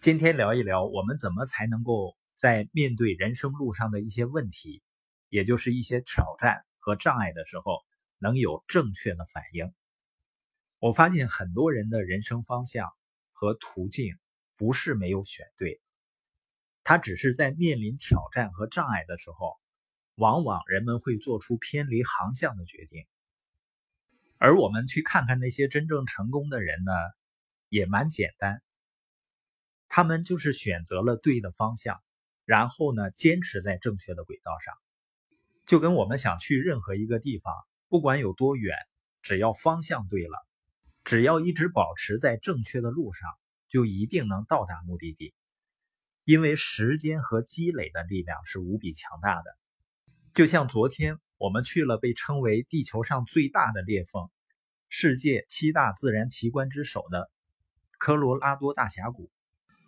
今天聊一聊，我们怎么才能够在面对人生路上的一些问题，也就是一些挑战和障碍的时候，能有正确的反应。我发现很多人的人生方向和途径不是没有选对，他只是在面临挑战和障碍的时候，往往人们会做出偏离航向的决定。而我们去看看那些真正成功的人呢，也蛮简单，他们就是选择了对的方向，然后呢，坚持在正确的轨道上。就跟我们想去任何一个地方，不管有多远，只要方向对了，只要一直保持在正确的路上，就一定能到达目的地。因为时间和积累的力量是无比强大的，就像昨天。我们去了被称为地球上最大的裂缝、世界七大自然奇观之首的科罗拉多大峡谷，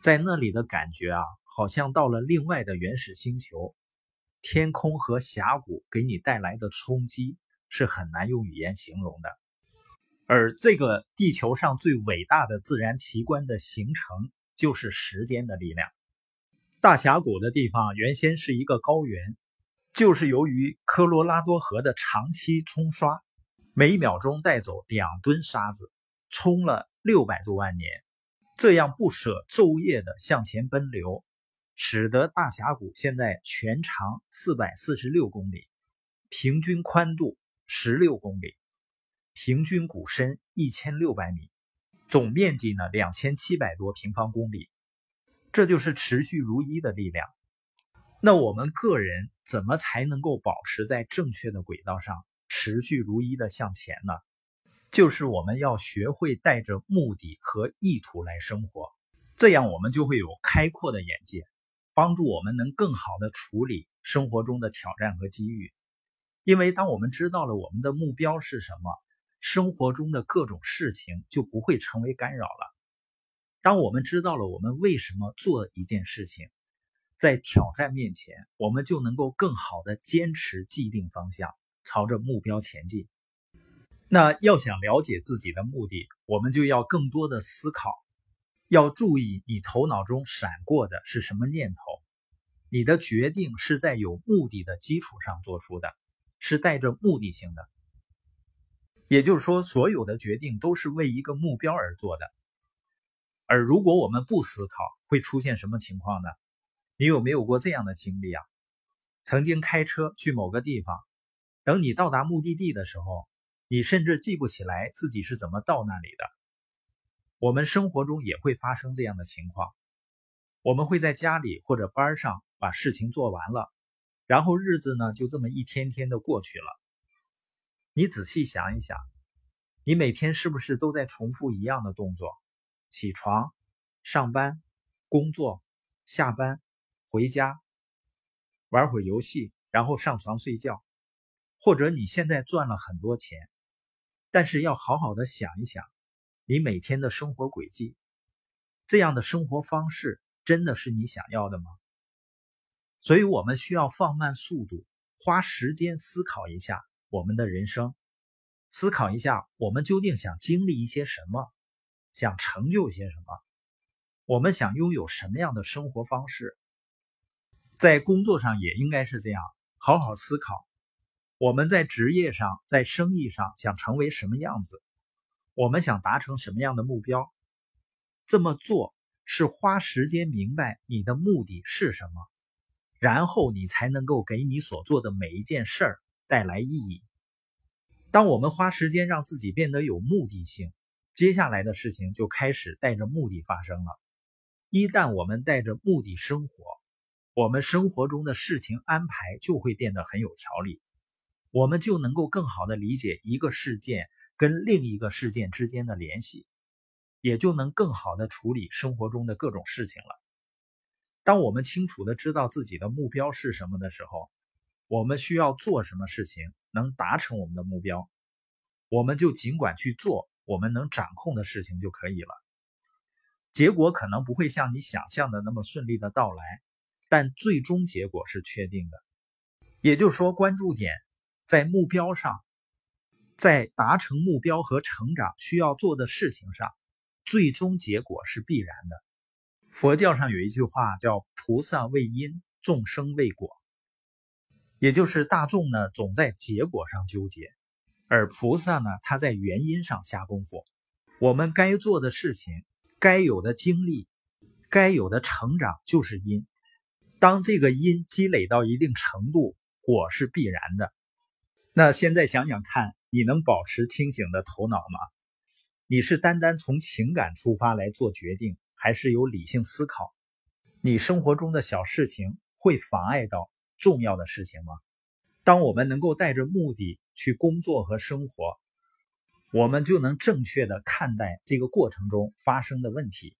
在那里的感觉啊，好像到了另外的原始星球。天空和峡谷给你带来的冲击是很难用语言形容的。而这个地球上最伟大的自然奇观的形成，就是时间的力量。大峡谷的地方原先是一个高原。就是由于科罗拉多河的长期冲刷，每秒钟带走两吨沙子，冲了六百多万年，这样不舍昼夜的向前奔流，使得大峡谷现在全长四百四十六公里，平均宽度十六公里，平均谷深一千六百米，总面积呢两千七百多平方公里，这就是持续如一的力量。那我们个人怎么才能够保持在正确的轨道上，持续如一的向前呢？就是我们要学会带着目的和意图来生活，这样我们就会有开阔的眼界，帮助我们能更好的处理生活中的挑战和机遇。因为当我们知道了我们的目标是什么，生活中的各种事情就不会成为干扰了。当我们知道了我们为什么做一件事情，在挑战面前，我们就能够更好的坚持既定方向，朝着目标前进。那要想了解自己的目的，我们就要更多的思考，要注意你头脑中闪过的是什么念头。你的决定是在有目的的基础上做出的，是带着目的性的。也就是说，所有的决定都是为一个目标而做的。而如果我们不思考，会出现什么情况呢？你有没有过这样的经历啊？曾经开车去某个地方，等你到达目的地的时候，你甚至记不起来自己是怎么到那里的。我们生活中也会发生这样的情况，我们会在家里或者班上把事情做完了，然后日子呢就这么一天天的过去了。你仔细想一想，你每天是不是都在重复一样的动作？起床、上班、工作、下班。回家玩会儿游戏，然后上床睡觉，或者你现在赚了很多钱，但是要好好的想一想，你每天的生活轨迹，这样的生活方式真的是你想要的吗？所以，我们需要放慢速度，花时间思考一下我们的人生，思考一下我们究竟想经历一些什么，想成就些什么，我们想拥有什么样的生活方式。在工作上也应该是这样，好好思考。我们在职业上、在生意上想成为什么样子？我们想达成什么样的目标？这么做是花时间明白你的目的是什么，然后你才能够给你所做的每一件事儿带来意义。当我们花时间让自己变得有目的性，接下来的事情就开始带着目的发生了。一旦我们带着目的生活，我们生活中的事情安排就会变得很有条理，我们就能够更好的理解一个事件跟另一个事件之间的联系，也就能更好的处理生活中的各种事情了。当我们清楚的知道自己的目标是什么的时候，我们需要做什么事情能达成我们的目标，我们就尽管去做我们能掌控的事情就可以了。结果可能不会像你想象的那么顺利的到来。但最终结果是确定的，也就是说，关注点在目标上，在达成目标和成长需要做的事情上，最终结果是必然的。佛教上有一句话叫“菩萨为因，众生为果”，也就是大众呢总在结果上纠结，而菩萨呢他在原因上下功夫。我们该做的事情、该有的经历、该有的成长就是因。当这个因积累到一定程度，果是必然的。那现在想想看，你能保持清醒的头脑吗？你是单单从情感出发来做决定？还是有理性思考，你生活中的小事情会妨碍到重要的事情吗？当我们能够带着目的去工作和生活，我们就能正确的看待这个过程中发生的问题。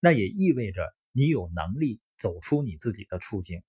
那也意味着你有能力走出你自己的处境。